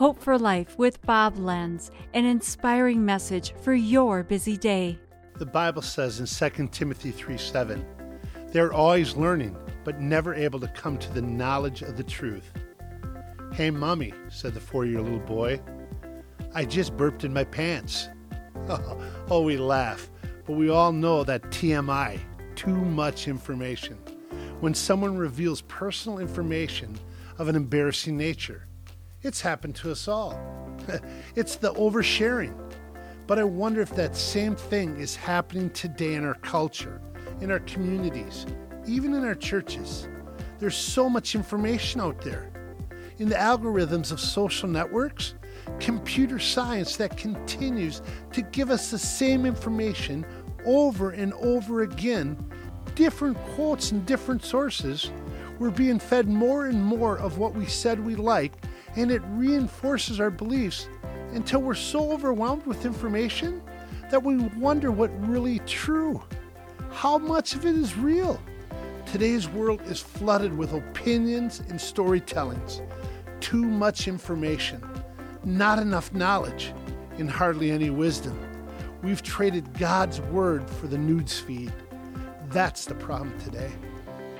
Hope for Life with Bob Lenz, an inspiring message for your busy day. The Bible says in 2 Timothy 3 7, they're always learning, but never able to come to the knowledge of the truth. Hey, mommy, said the four year little boy, I just burped in my pants. oh, we laugh, but we all know that TMI, too much information, when someone reveals personal information of an embarrassing nature. It's happened to us all. it's the oversharing. But I wonder if that same thing is happening today in our culture, in our communities, even in our churches. There's so much information out there. In the algorithms of social networks, computer science that continues to give us the same information over and over again, different quotes and different sources. We're being fed more and more of what we said we liked, and it reinforces our beliefs until we're so overwhelmed with information that we wonder what really true. How much of it is real? Today's world is flooded with opinions and storytellings. Too much information, not enough knowledge, and hardly any wisdom. We've traded God's word for the news feed. That's the problem today.